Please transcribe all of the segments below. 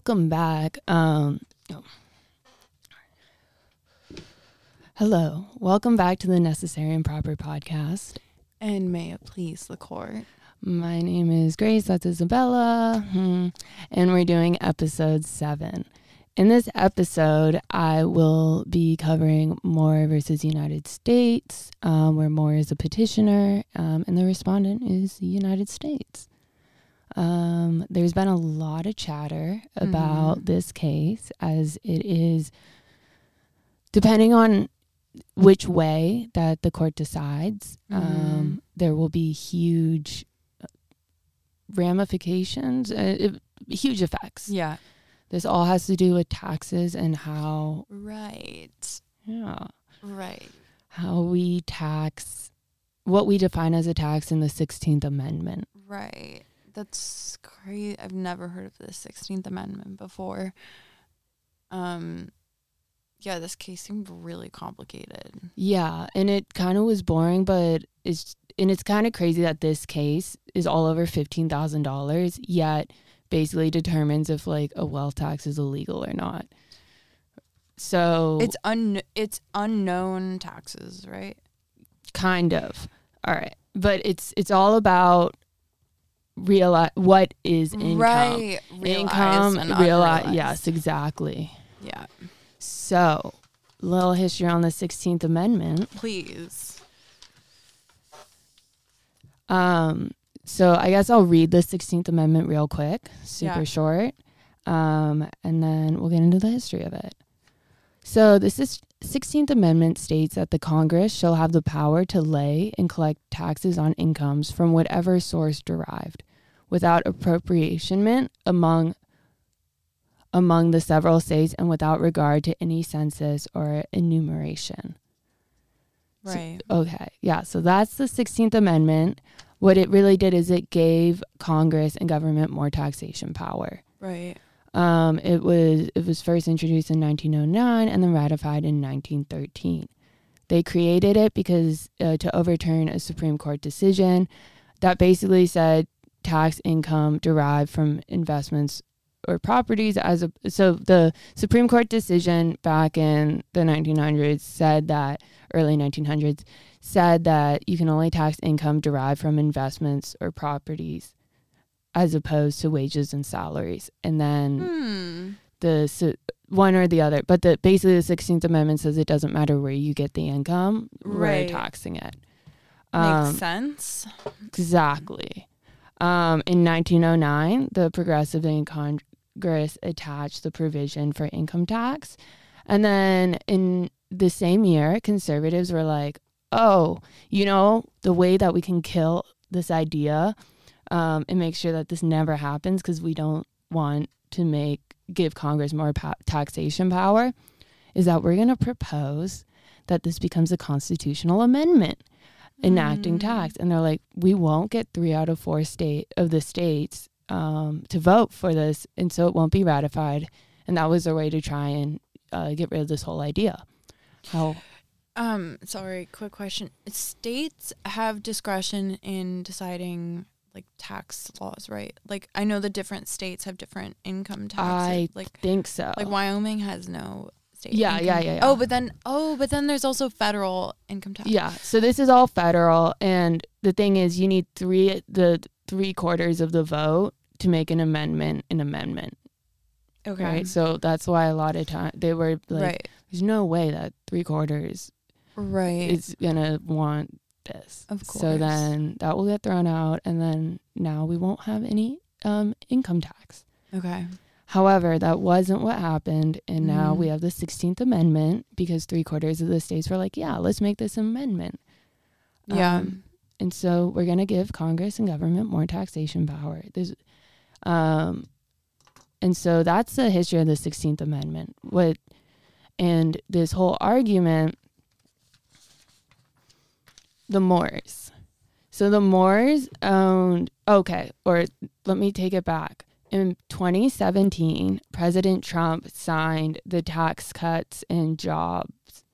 Welcome back. Um oh. Hello. Welcome back to the Necessary and Proper podcast. And may it please the court. My name is Grace. That's Isabella. Hmm. And we're doing episode seven. In this episode, I will be covering Moore versus United States, um, where Moore is a petitioner um, and the respondent is the United States. Um, there's been a lot of chatter about Mhm. this case as it is, depending on which way that the court decides, um, there will be huge uh, ramifications, uh, it- huge effects. Yeah. This all has to do with taxes and how, Right. yeah, Right. how we tax, what we define as a tax in the 16th Amendment. Right. That's crazy. I've never heard of the 16th Amendment before. Um yeah, this case seemed really complicated. Yeah, and it kind of was boring, but it's and it's kind of crazy that this case is all over fifteen thousand dollars, yet basically determines if like a wealth tax is illegal or not. So It's un it's unknown taxes, right? kind of all right, but it's it's all about realize what is income. Right. Income, and realize. Yes, exactly. Yeah. So, little history on the Sixteenth Amendment. Please. Um, so I guess I'll read the 16th Amendment real quick, super Yeah. short, um, and then we'll get into the history of it. So this is 16th Amendment states that the Congress shall have the power to lay and collect taxes on incomes from whatever source derived, without appropriationment among among the several states and without regard to any census or enumeration. So- Right. Okay. Yeah. So that's the 16th Amendment. What it really did is it gave Congress and government more taxation power. right. Um, it was it was first introduced in 1909 and then ratified in 1913. They created it because uh, to overturn a Supreme Court decision that basically said tax income derived from investments or properties as a so the Supreme Court decision back in the 1900s said that early 1900s said that you can only tax income derived from investments or properties as opposed to wages and salaries and then Hmm. the su- one or the other but the basically the 16th amendment says it doesn't matter where you get the income Right. we're taxing it Makes Um, sense. Exactly. Um, in 1909, the Progressive Congress attached the provision for income tax. And then in the same year, conservatives were like, oh, you know, the way that we can kill this idea um, and make sure that this never happens because we don't want to make give Congress more pa- taxation power is that we're going to propose that this becomes a constitutional amendment enacting Mm. tax and they're like we won't get three out of four state of the states um, to vote for this and so it won't be ratified and that was a way to try and uh, get rid of this whole idea how Um, sorry, quick question. States have discretion in deciding like tax laws, right? Like I know the different states have different income taxes. I like think so like Wyoming has no state. Yeah, income- yeah, yeah, yeah. Oh, but then oh, but then there's also federal income tax. yeah so this is all federal and the thing is you need three the three quarters of the vote to make an amendment an amendment Okay. right so that's why a lot of time they were like right. there's no way that three quarters Right. is gonna want this. Of course. So then that will get thrown out, and then now we won't have any um, income tax. okay. However, that wasn't what happened, and now Mhm. we have the Sixteenth Amendment because three quarters of the states were like, "Yeah, let's make this amendment." Yeah. Um, and so we're gonna give Congress and government more taxation power. There's, um, and so that's the history of the Sixteenth Amendment. What, and this whole argument, the Moores. So the Moores owned, okay, or let me take it back. In 2017, President Trump signed the Tax Cuts and Jobs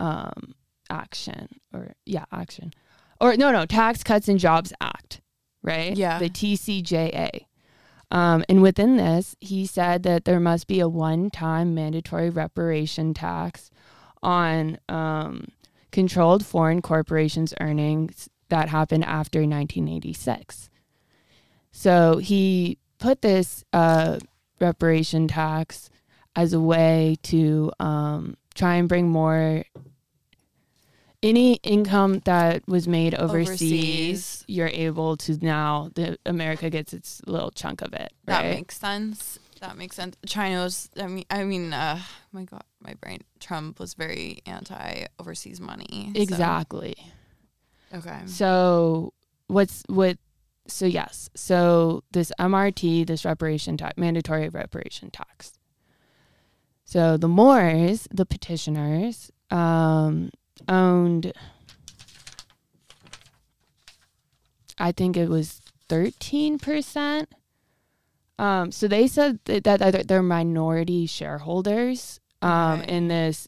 um, Action, or yeah, Action. Or no, no, Tax Cuts and Jobs Act, right? Yeah. The TCJA. Um, and within this, he said that there must be a one time mandatory reparation tax on um, controlled foreign corporations' earnings that happened after 1986. So he put this uh, reparation tax as a way to um, try and bring more any income that was made overseas, Overseas. you're able to now the America gets its little chunk of it. That makes sense. That makes sense. China's. I mean. I mean. Uh, my God, my brain. Trump was very anti overseas money. so- exactly. Okay. So what's what? So yes. So this MRT, this reparation tax, mandatory reparation tax. So the Moores, the petitioners, um, owned. I think it was thirteen percent. Um, so they said that, that they're- minority shareholders um, in this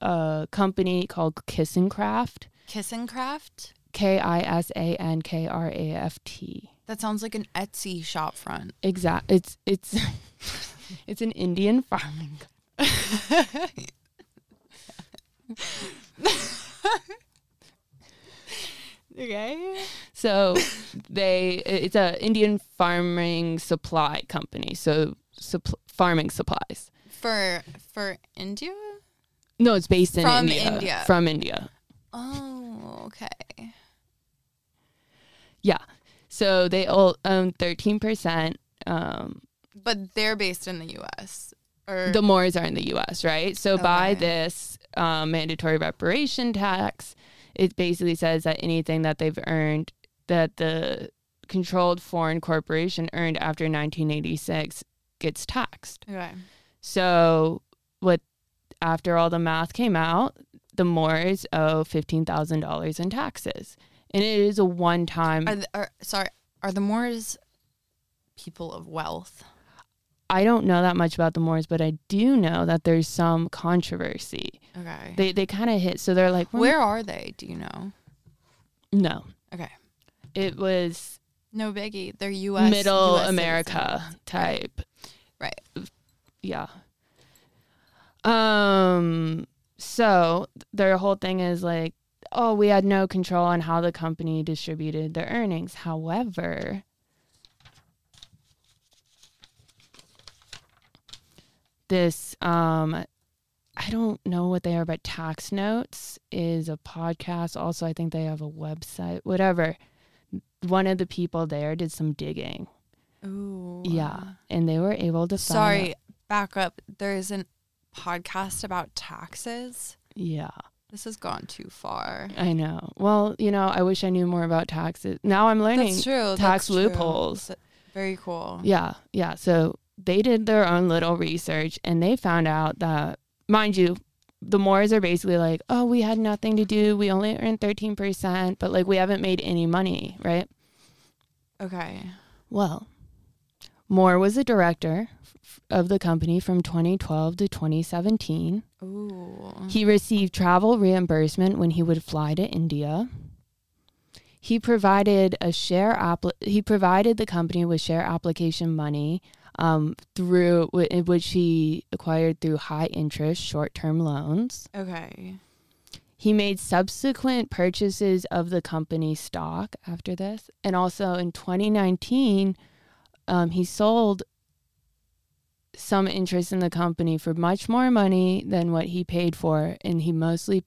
uh, company called KisanKraft. KisanKraft. K I S A N K R A F T. That sounds like an Etsy shop front. Exact. It's it's it's an Indian farming. Okay. So they it's a Indian farming supply company. So supp- farming supplies. For for India. No, it's based in From India. India. From India. Oh, okay. Yeah. So they all own thirteen percent. Um, But they're based in the U.S. Or the Moores are in the U.S., right? So by this um, mandatory reparation tax, it basically says that anything that they've earned that the controlled foreign corporation earned after 1986 gets taxed. okay. So what after all the math came out, the Moores owe $15,000 in taxes. And it is a one-time Are, the, are sorry? Are the Moores people of wealth? I don't know that much about the Moores, but I do know that there's some controversy. Okay. They they kind of hit so they're like Where are they? Do you know? No. Okay. It was No biggie. They're U.S. middle US America citizens. type. Right. Yeah. Um so their whole thing is like, oh, we had no control on how the company distributed their earnings. However, this um I don't know what they are, but Tax Notes is a podcast. Also, I think they have a website. Whatever. One of the people there did some digging. Ooh. Yeah, and they were able to. find Sorry. Back up. There's a podcast about taxes. Yeah, This has gone too far. I know. Well, you know, I wish I knew more about taxes. Now I'm learning. That's true. tax that's loopholes. That's Very cool. Yeah, yeah. So they did their own little research, and they found out that, mind you, the Moores are basically like, oh, we had nothing to do. We only earned thirteen percent, but like we haven't made any money, right? Okay. Well, Moore was a director of the company from 2012 to 2017. Ooh. He received travel reimbursement when he would fly to India. He provided a share app. He provided the company with share application money um, through wh- which he acquired through high interest short term loans. Okay. He made subsequent purchases of the company stock after this, and also in 2019, um, he sold some interest in the company for much more money than what he paid for, and he mostly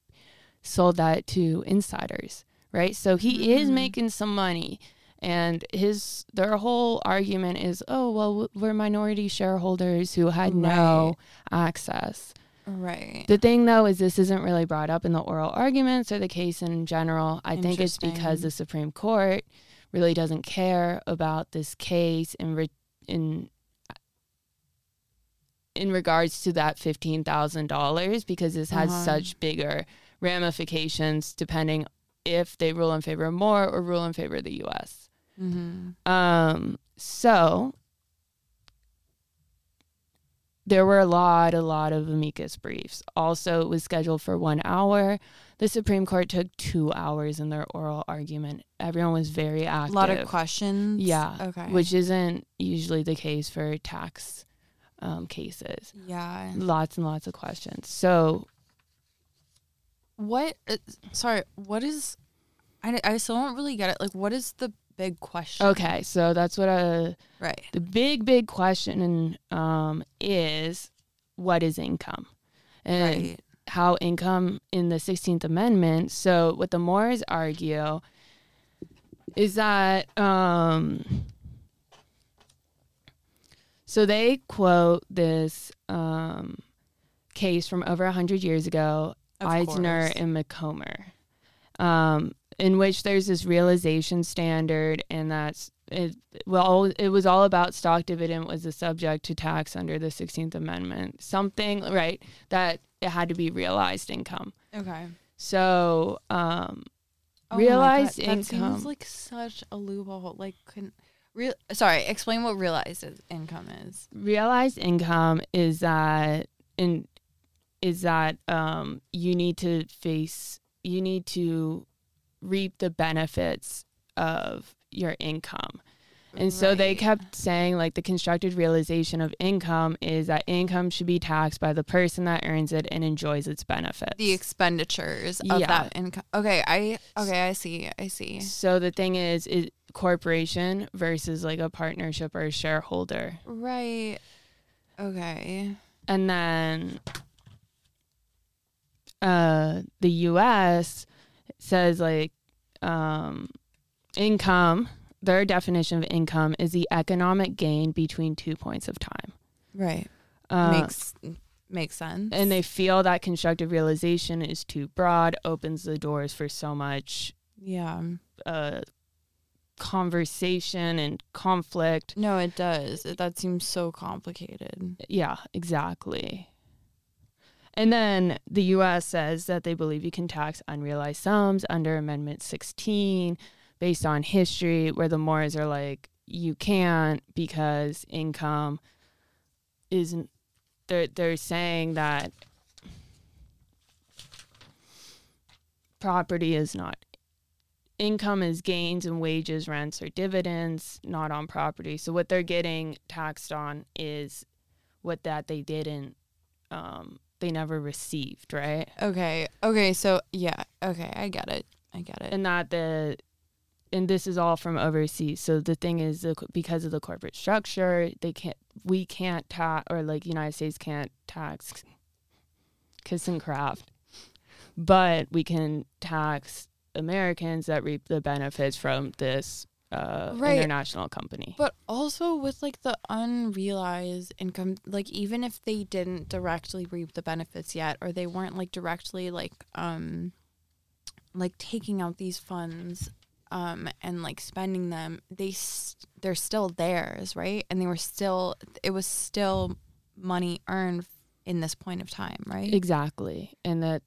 sold that to insiders, right? So he is Mhm. making some money, and his their whole argument is, oh well, we're minority shareholders who had no access. Right. The thing though is this isn't really brought up in the oral arguments or the case in general. I think it's because the Supreme Court really doesn't care about this case in re- in in regards to that $15,000 because this has Uh-huh. such bigger ramifications depending if they rule in favor of Moore or rule in favor of the U.S. Mm-hmm. Um, so there were a lot, a lot of amicus briefs. Also, it was scheduled for one hour. The Supreme Court took two hours in their oral argument. Everyone was very active. A lot of questions. Yeah. Okay. which isn't usually the case for tax um, cases. yeah. Lots and lots of questions. So What? Uh, sorry. What is? I I still don't really get it. Like, what is the big question? okay, so that's what uh Right. the big big question um, is what is income and Right. how income in the 16th Amendment. So what the Moores argue is that um, so they quote this um, case from over 100 years ago Of Eisner course. and Macomber, um, in which there's this realization standard, and that's it. Well, it was all about stock dividend was a subject to tax under the Sixteenth Amendment. Something right that it had to be realized income. Okay. So um, Oh realized God, That income. seems like such a loophole. Like, couldn't real? Sorry. Explain what realized income is. realized income is that in is that um, you need to face you need to reap the benefits of your income and so they kept saying like the constructed realization of income is that income should be taxed by the person that earns it and enjoys its benefits the expenditures of Yeah. that income. Okay. I okay. I see. I see. so the thing is is corporation versus like a partnership or a shareholder Right. Okay. and then uh the US says like um income their definition of income is the economic gain between two points of time Right. uh, makes makes sense. and they feel that constructive realization is too broad opens the doors for so much yeah. uh conversation and conflict No, it does. That seems so complicated. Yeah, exactly. And then the US says that they believe you can tax unrealized sums under Amendment 16 based on history, where the Moores are like, you can't because income isn't. They're, they're saying that property is not. Income is gains and wages, rents, or dividends, not on property. So what they're getting taxed on is what that they didn't um they never received right Okay. Okay. So yeah. Okay. I get it. I get it. and that the and this is all from overseas so the thing is the, because of the corporate structure they can't we can't tax or like united states can't tax KisanKraft but we can tax americans that reap the benefits from this uh, Right. international company But also with like the unrealized income, like even if they didn't directly reap the benefits yet, or they weren't like directly like um like taking out these funds um and like spending them, they s they're still theirs, right? And they were still it was still money earned in this point of time, right? Exactly. And that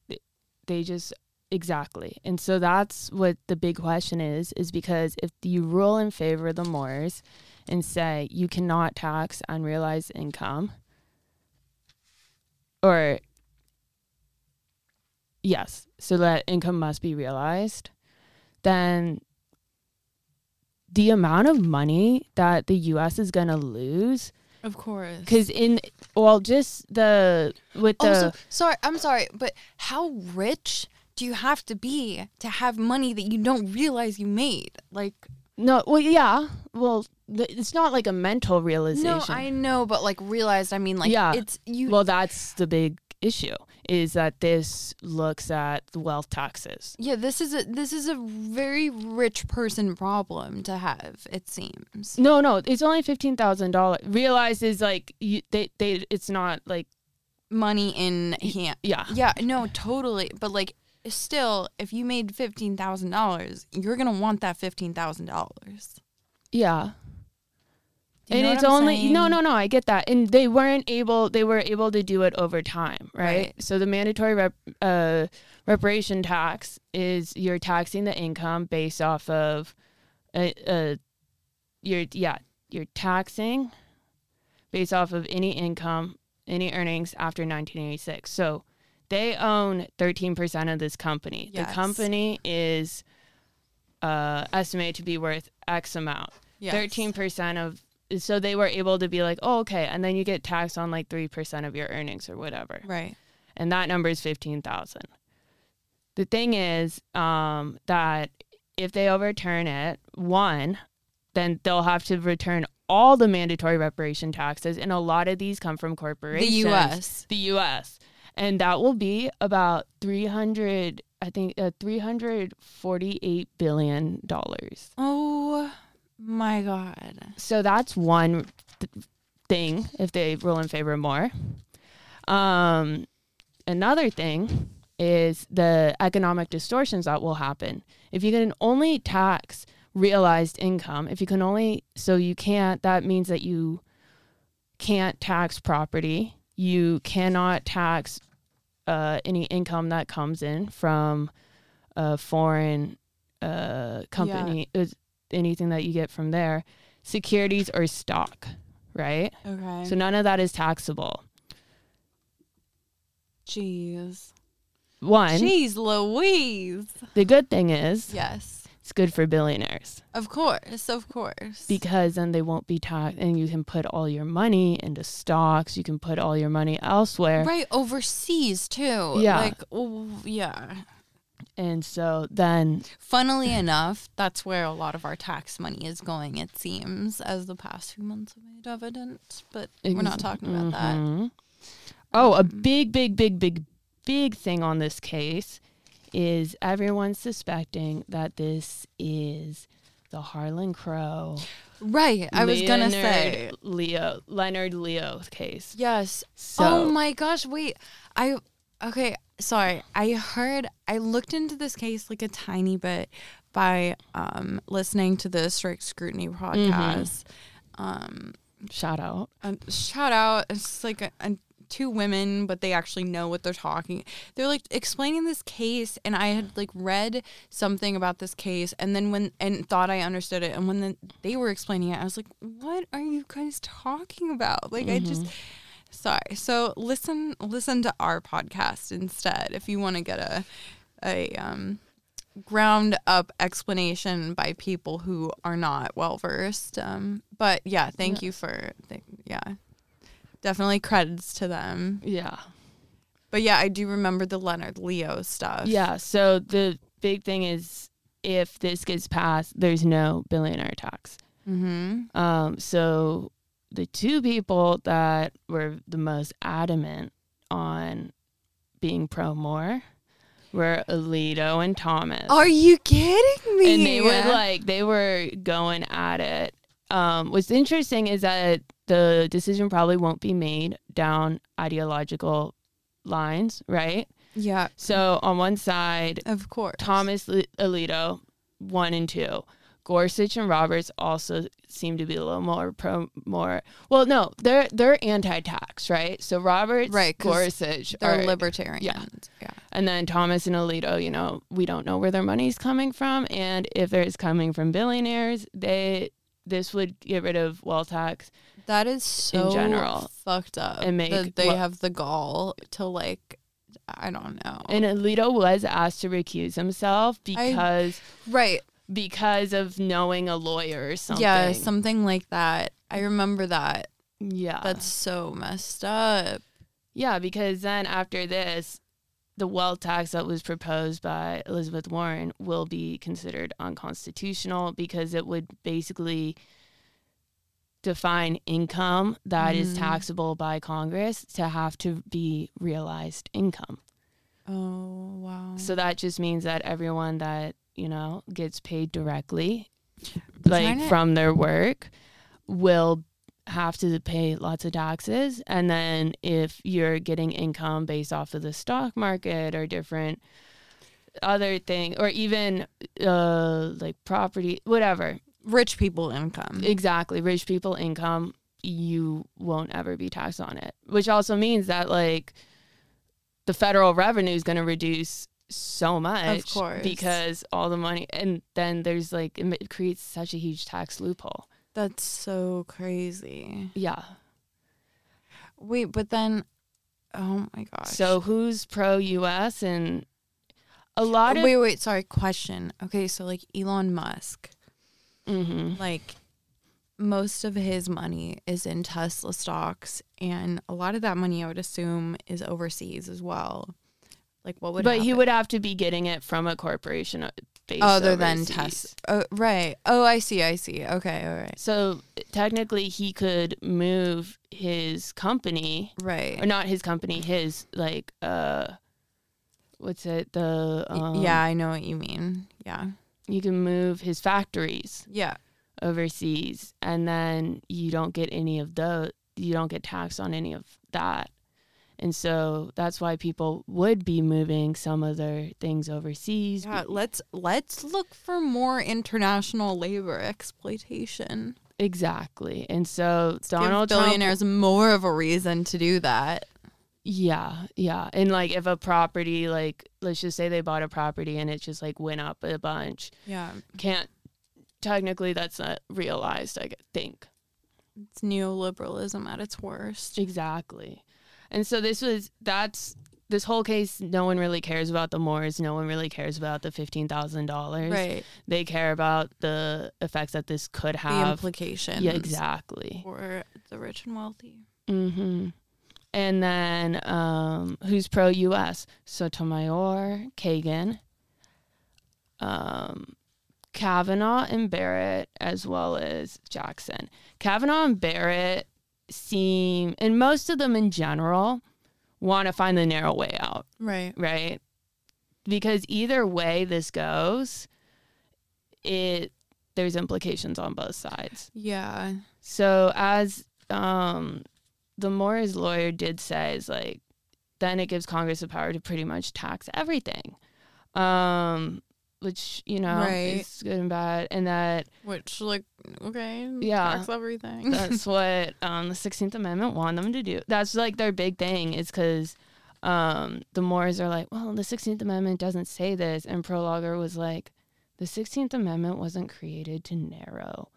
they just exactly. And so that's what the big question is is because if you rule in favor of the Moores and say you cannot tax unrealized income or yes, so that income must be realized, then the amount of money that the US is going to lose Of course. because in well just the with the also, sorry, I'm sorry, but how rich do you have to be to have money that you don't realize you made? Like, no well yeah well th- it's not like a mental realization no, I know, but like realized, I mean, like, Yeah. it's you. well that's the big issue is that this looks at the wealth taxes yeah, this is a this is a very rich person problem to have. It seems. no no it's only $15000 realize is like you, they, they it's not like Money in hand. yeah Yeah, no, totally. But like, still, if you made fifteen thousand dollars, you're gonna want that fifteen thousand dollars. yeah and it's only saying? no no no i get that and they weren't able they were able to do it over time right, Right. so the mandatory rep, uh, reparation tax is you're taxing the income based off of uh, uh you're yeah you're taxing based off of any income any earnings after 1986 so they own 13% of this company Yes. the company is uh, estimated to be worth x amount Yes. thirteen percent of so they were able to be like, oh, okay, and then you get taxed on like three percent of your earnings or whatever, Right. and that number is fifteen thousand. The thing is um, that if they overturn it, one, then they'll have to return all the mandatory reparation taxes, and a lot of these come from corporations. The. U.S. The U.S. And that will be about three hundred, I think, uh, three hundred forty-eight billion dollars. Oh my God. So that's one th- thing if they rule in favor Moore. Um, another thing is the economic distortions that will happen. If you can only tax realized income, if you can only, so you can't, that means that you can't tax property. You cannot tax uh, any income that comes in from a foreign uh, company, uh, anything that you get from there, securities or stock, right? Okay. So none of that is taxable. Jeez. One, Jeez Louise. the good thing is Yes. It's good for billionaires Of course. Of course. because then they won't be taxed and you can put all your money into stocks, you can put all your money elsewhere. right overseas too. Yeah. Like oh, yeah. And so then Funnily enough, that's where a lot of our tax money is going. It seems, as the past few months have made evident. But we're not talking about that. Mhm. Oh, a Um, big, big, big, big, big thing on this case is everyone suspecting that this is the Harlan Crow. Right. I was gonna say. Leo Leonard Leo case. Yes. So oh my gosh, wait. I okay, sorry. I heard I looked into this case like a tiny bit by um listening to the Strict Scrutiny podcast. Um shout out. shout out it's like a, a, two women but they actually know what they're talking they're like explaining this case and i had like read something about this case and then when and thought i understood it and when the, they were explaining it i was like what are you guys talking about? Like i just sorry. So listen listen to our podcast instead if you want to get a a um ground up explanation by people who are not well versed. Um, but yeah, thank you for th- yeah, definitely credits to them. Yeah. But yeah, I do remember the Leonard Leo stuff. Yeah. So the big thing is if this gets passed, there's no billionaire tax. Mm-hmm. Um, so the two people that were the most adamant on being pro Moore were Alito and Thomas. Are you kidding me? and they were like they were going at it. Um, what's interesting is that the decision probably won't be made down ideological lines, right? yeah, So on one side, of course. Thomas Li- Alito, one and two. Gorsuch and Roberts also seem to be a little more pro Moore well no they're they're anti-tax right so Roberts right, Gorsuch they're are, libertarians. yeah. yeah. and then Thomas and Alito you know we don't know where their money's coming from and if it's coming from billionaires they this would get rid of wealth tax That is so general, fucked up. and make- that they well- have the gall to like, I don't know. and Alito was asked to recuse himself because right. because of knowing a lawyer or something Yeah, something like that. I remember that. yeah That's so messed up. Yeah, because then after this, the wealth tax that was proposed by Elizabeth Warren will be considered unconstitutional because it would basically define income that is Mhm. taxable by Congress to have to be realized income. Oh wow. So that just means that everyone that, you know, gets paid directly like from their work will have to pay lots of taxes and then if you're getting income based off of the stock market or different other thing or even uh like property whatever rich people income. exactly rich people income you won't ever be taxed on it which also means that like the federal revenue is going to reduce so much of course. because all the money and then there's like it creates such a huge tax loophole That's so crazy. yeah Wait, but then, oh my gosh. so who's pro us and a lot of wait, wait, sorry. Question. Okay, so like Elon Musk, Mhm. like most of his money is in Tesla stocks, and a lot of that money, I would assume, is overseas as well. Like, what would? but he would have to be getting it from a corporation based other than. Tesla. Oh, right. Oh, I see. I see. Okay. All right. So technically, he could move his company, Right. or not his company, his like uh, what's it? The um, yeah, I know what you mean. Yeah. you can move his factories Yeah. overseas, and then you don't get any of the you don't get taxed on any of that. And so that's why people would be moving some of their things overseas. Yeah. Let's let's look for more international labor exploitation. Exactly. And so Give Donald Trump billionaires more of a reason to do that. Yeah, yeah. And like if a property like let's just say they bought a property and it just like went up a bunch, Yeah. can't technically that's not realized, I think. It's neoliberalism at its worst. Exactly. And so this was that's this whole case no one really cares about the Moores, no one really cares about the $15,000. Right. They care about the effects that this could have. The implications. yeah, exactly. For the rich and wealthy. Mm-hmm. And then um, who's pro U.S. Sotomayor, Kagan, um, Kavanaugh and Barrett, as well as Jackson. Kavanaugh and Barrett seem, and most of them in general, want to find the narrow way out, Right. right? Because either way this goes, it there's implications on both sides. Yeah. So as um the Moore's lawyer did say is like then it gives Congress the power to pretty much tax everything. Um which, you know, Right. is good and bad. And that Which, like, okay. Yeah. Tax everything. that's what um the sixteenth amendment want them to do. That's like their big thing is because um the Moores are like, well, the sixteenth amendment doesn't say this and Prelogar was like, the sixteenth amendment wasn't created to narrow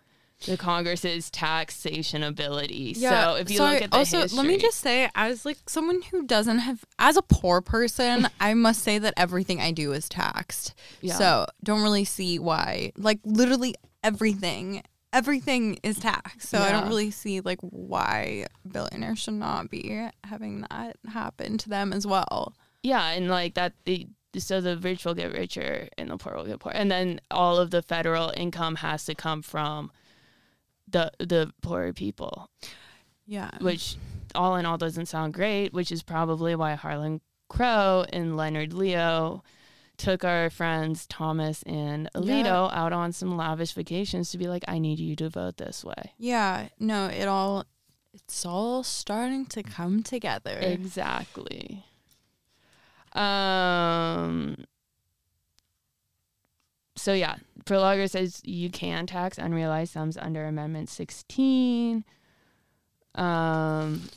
the Congress's taxation ability. Yeah, so if you look at the also, history, let me just say, as like someone who doesn't have, as a poor person, I must say that everything I do is taxed. Yeah. So don't really see why. Like literally everything, everything is taxed. So I don't really see like why billionaires should not be having that happen to them as well. yeah, and like that the so the rich will get richer and the poor will get poor, and then all of the federal income has to come from the the poorer people. Yeah. which all in all doesn't sound great, which is probably why Harlan Crow and Leonard Leo took our friends Thomas and Alito out on some lavish vacations to be like, I need you to vote this way. Yeah. No, it all, it's all starting to come together. Exactly. Um so yeah, Prelogar says you can tax unrealized sums under Amendment 16. Um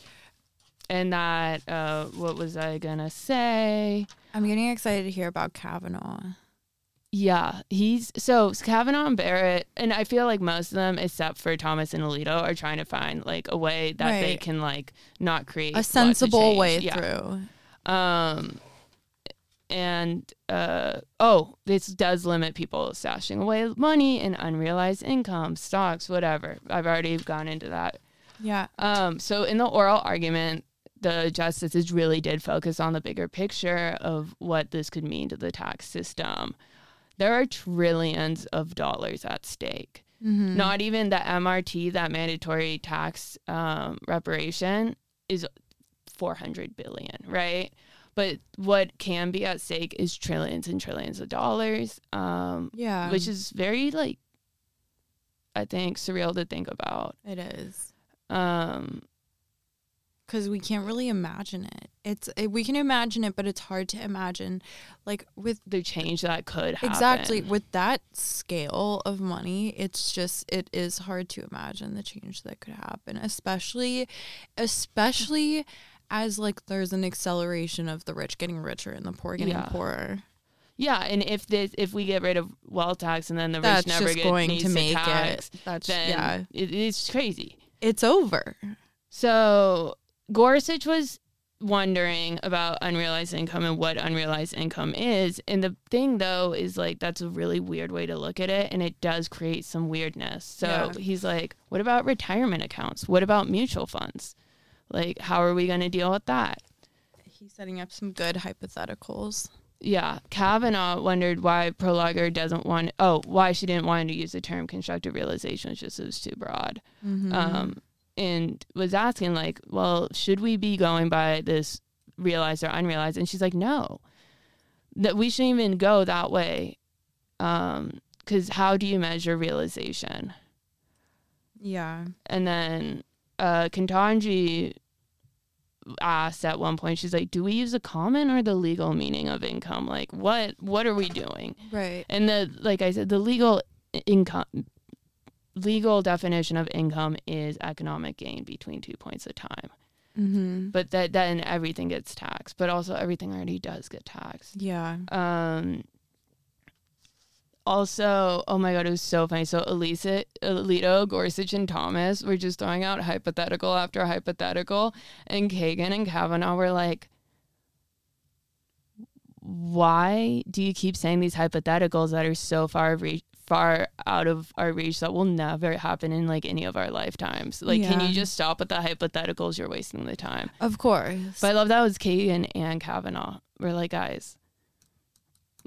and that uh what was I gonna say? I'm getting excited to hear about Kavanaugh. Yeah, he's so Kavanaugh and Barrett, and I feel like most of them, except for Thomas and Alito, are trying to find like a way that they can like not create A sensible way Yeah. through. Um, and uh, oh, this does limit people stashing away money in unrealized income, stocks, whatever. I've already gone into that. Yeah. Um, so in the oral argument, the justices really did focus on the bigger picture of what this could mean to the tax system. There are trillions of dollars at stake. Mm-hmm. Not even the MRT, that mandatory tax um, reparation, is 400 billion, right? But what can be at stake is trillions and trillions of dollars, um, Yeah. which is very like, I think surreal to think about. it is. Um, Because we can't really imagine it. It's it, we can imagine it, but it's hard to imagine, like with the change that could happen. exactly with that scale of money. It's just it is hard to imagine the change that could happen, especially, especially as like there's an acceleration of the rich getting richer and the poor getting Yeah. poorer. Yeah, and if this if we get rid of wealth tax and then the That's rich never just get going to make tax, it. That's then yeah, it, it's crazy. it's over. So Gorsuch was wondering about unrealized income and what unrealized income is. And the thing though is like that's a really weird way to look at it and it does create some weirdness. So Yeah. he's like, what about retirement accounts? What about mutual funds? Like how are we going to deal with that? He's setting up some good hypotheticals. Yeah, Kavanaugh wondered why Prelogar doesn't want. Oh, why she didn't want to use the term constructive realization. It's just it was too broad. Mm-hmm. Um, and was asking like, well, should we be going by this realized or unrealized? And she's like, no, that we shouldn't even go that way. Um, because how do you measure realization? yeah, And then uh, Ketanji asked at one point, she's like, do we use a common or the legal meaning of income? Like, what what are we doing? right. And the like I said, the legal income legal definition of income is economic gain between two points of time. Mm-hmm. But that then everything gets taxed, but also everything already does get taxed. Yeah. Um also, oh my god, it was so funny. So Elisa, Alito, Gorsuch, and Thomas were just throwing out hypothetical after hypothetical, and Kagan and Kavanaugh were like, "Why do you keep saying these hypotheticals that are so far reach, far out of our reach that will never happen in like any of our lifetimes? Like, can you just stop with the hypotheticals? You're wasting the time." Of course. But I love that was Kagan and Kavanaugh. We're like, guys.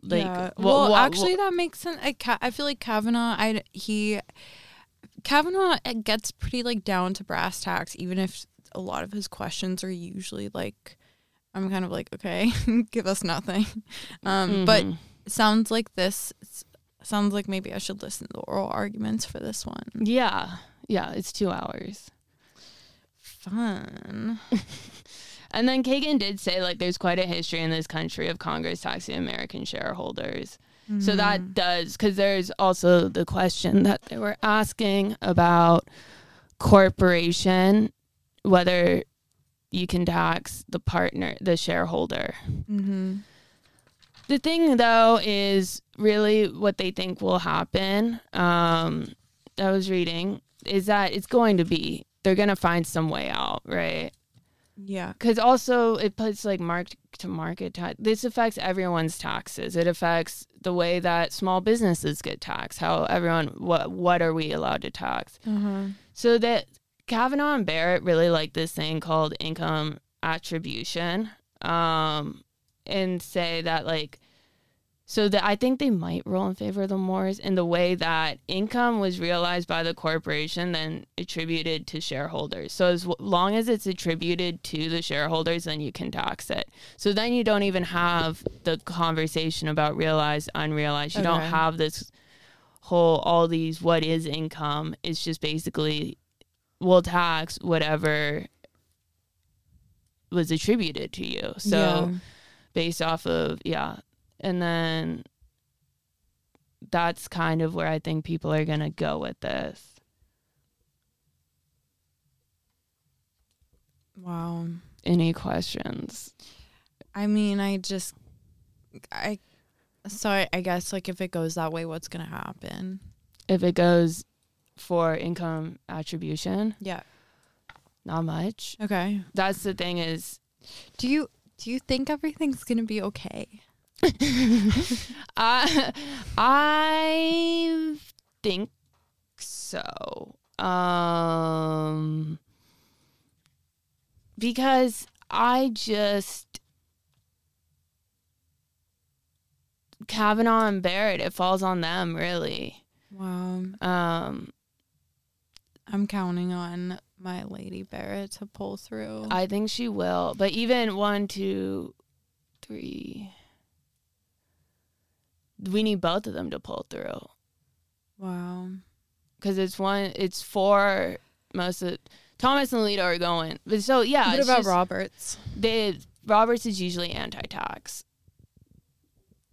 Like, yeah. well, actually, that makes sense. I, ca- I feel like Kavanaugh, I he Kavanaugh gets pretty like down to brass tacks, even if a lot of his questions are usually like, I'm kind of like, okay, give us nothing. Um, but Mhm. sounds like this sounds like maybe I should listen to the oral arguments for this one. yeah, yeah, it's two hours. Fun. And then Kagan did say like there's quite a history in this country of Congress taxing American shareholders. So Mm-hmm. that does because there's also the question that they were asking about corporation whether you can tax the partner, the shareholder. Mm-hmm. The thing though is really what they think will happen. Um, I was reading is that it's going to be they're going to find some way out, right? Yeah. Because also it puts like mark to market tax. This affects everyone's taxes. It affects the way that small businesses get taxed. How everyone what what are we allowed to tax? Uh-huh. So that Kavanaugh and Barrett really like this thing called income attribution, um, and say that like, so that I think they might rule in favor of the Moores in the way that income was realized by the corporation, then attributed to shareholders. So as long as it's attributed to the shareholders, then you can tax it. So then you don't even have the conversation about realized, unrealized. You don't have this whole all these what is income. It's just basically we'll tax whatever was attributed to you. So Yeah. based off of yeah, and then that's kind of where I think people are gonna go with this. Wow. Any questions? I mean, I just, I, so I, I guess like if it goes that way, what's gonna happen? If it goes for income attribution, Yeah. not much. Okay. That's the thing is Do you do you think everything's gonna be okay? I I think so. Um because I just Kavanaugh and Barrett, it falls on them really. Wow. Um I'm counting on my lady Barrett to pull through. I think she will. But even one, two, three we need both of them to pull through. wow. because it's one it's four most of Thomas and Alito are going but so yeah what about just- Roberts? they Roberts is usually anti-tax.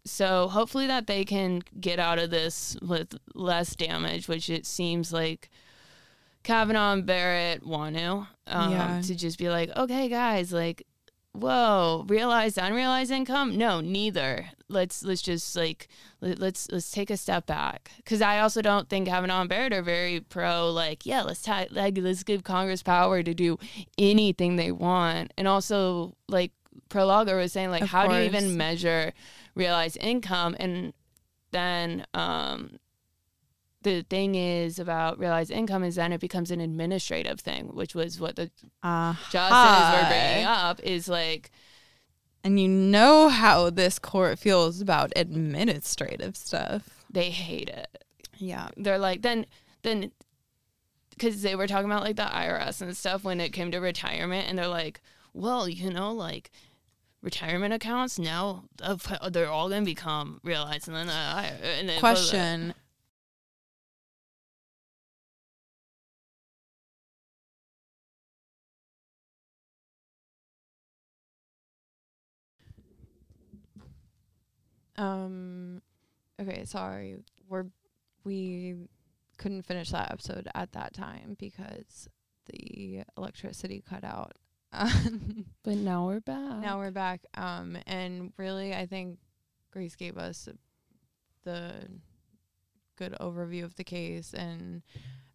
So hopefully that they can get out of this with less damage, which it seems like Kavanaugh and Barrett want to. Um, Yeah. To just be like, okay, guys, like, whoa, realized, unrealized income? No, neither. Let's let's just like let, let's let's take a step back because I also don't think Kavanaugh and Barrett are very pro. Like, yeah, let's ta- like let's give Congress power to do anything they want, and also like Prelogar was saying, like, Of how do you even measure realized income? And then um, the thing is about realized income is then it becomes an administrative thing, which was what the Uh, justices were bringing up. Is like And you know how this court feels about administrative stuff. they hate it. Yeah. They're like then then because they were talking about like the IRS and stuff when it came to retirement, and they're like, well, you know, like retirement accounts now they're all gonna become realized, and then uh, I- and then Question. Um okay, sorry. We're we couldn't finish that episode at that time because the electricity cut out. But now we're back. now we're back. Um, and really, I think Grace gave us the good overview of the case, and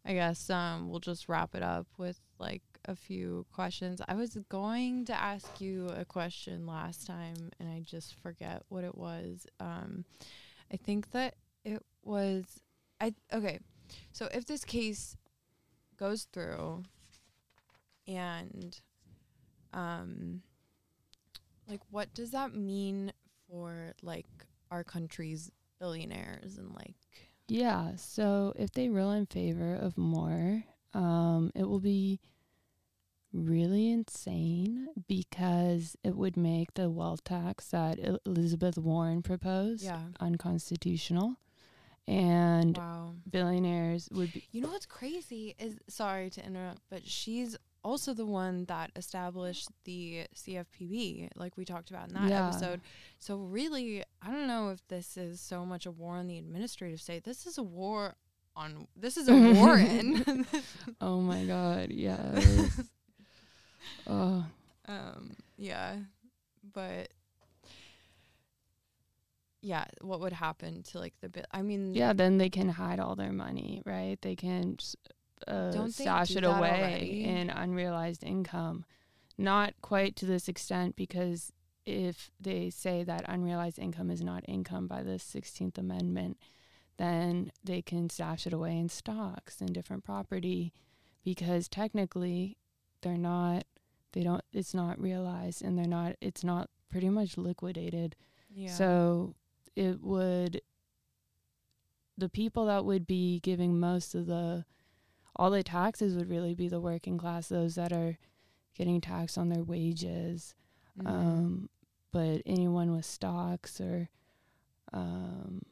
I guess um, we'll just wrap it up with like a few questions. I was going to ask you a question last time, and I just forget what it was. Um, I think that it was I okay. So if this case goes through, and um like what does that mean for like our country's billionaires and like Yeah. So if they rule in favor of Moore, um, it will be really insane because it would make the wealth tax that Elizabeth Warren proposed yeah unconstitutional, and wow billionaires would be. you know what's crazy is sorry to interrupt but she's also the one that established the CFPB like we talked about in that Yeah. episode so really I don't know if this is so much a war on the administrative state this is a war on this is a Warren Oh my God! Yes. oh, Um, yeah, but yeah, what would happen to like the bit? I mean, yeah. Then they can hide all their money, right? They can uh, don't stash it away already? in unrealized income. Not quite to this extent because if they say that unrealized income is not income by the 16th Amendment, then they can stash it away in stocks and different property because technically they're not, they don't, it's not realized and they're not, it's not pretty much liquidated. yeah. So it would, the people that would be giving most of the, all the taxes would really be the working class, those that are getting taxed on their wages. Mhm. Um, but anyone with stocks or um,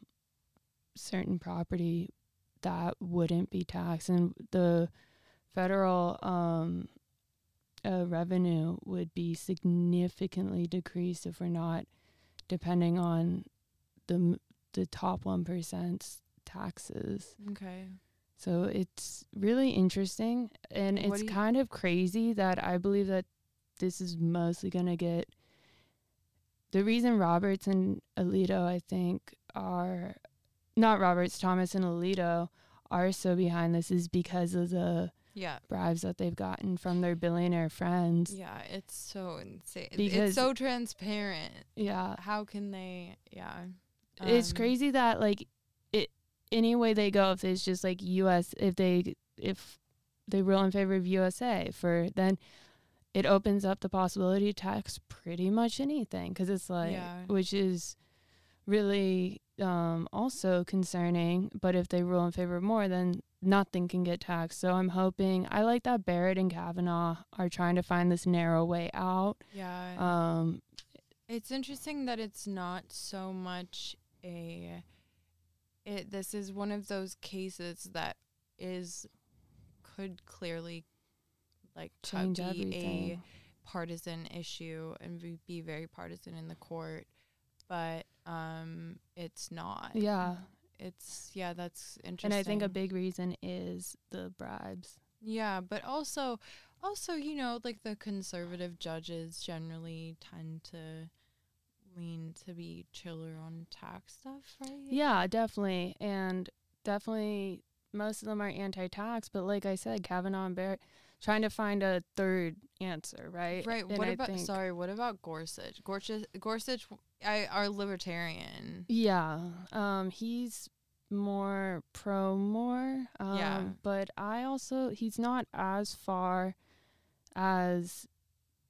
certain property that wouldn't be taxed, and the federal um, uh, revenue would be significantly decreased if we're not depending on the m- the top one percent's taxes. okay. So it's really interesting and What it's kind of crazy that I believe that this is mostly going to get the reason Roberts and Alito I think are not Roberts, Thomas and Alito are so behind this is because of the Yeah. bribes that they've gotten from their billionaire friends. Yeah, it's so insane. Because- it's so transparent. Yeah. How can they? Yeah. it's Um, crazy that like it any way they go if it's just like US if they if they rule in favor of USA for then it opens up the possibility to tax pretty much anything because it's like Yeah. which is really um also concerning but if they rule in favor of Moore then nothing can get taxed so i'm hoping i like that barrett and kavanaugh are trying to find this narrow way out Yeah. um It's interesting that it's not so much a it this is one of those cases that is could clearly like change be everything partisan issue and be- be very partisan in the court, but um, it's not. Yeah. It's yeah, that's interesting. And I think a big reason is the bribes. Yeah, but also also, you know, like the conservative judges generally tend to lean to be chiller on tax stuff, right? Yeah, definitely. And definitely most of them are anti tax, but like I said, Kavanaugh and Barrett trying to find a third answer, right? Right. And what I about sorry, what about Gorsuch? Gorsuch Gorsuch I are libertarian. Yeah. Um he's more pro Moore. Um Yeah. but I also he's not as far as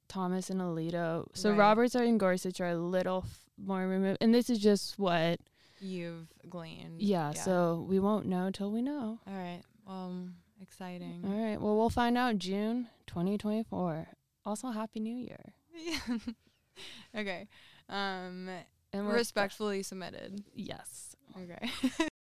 Thomas and Alito. So Right. Roberts and Gorsuch are a little f- more removed. And this is just what You've gleaned. yeah, so we won't know till we know. all right. Um exciting. All right. Well, we'll find out June 2024. Also, Happy New Year. okay. Um And we're respectfully submitted. Yes. Okay.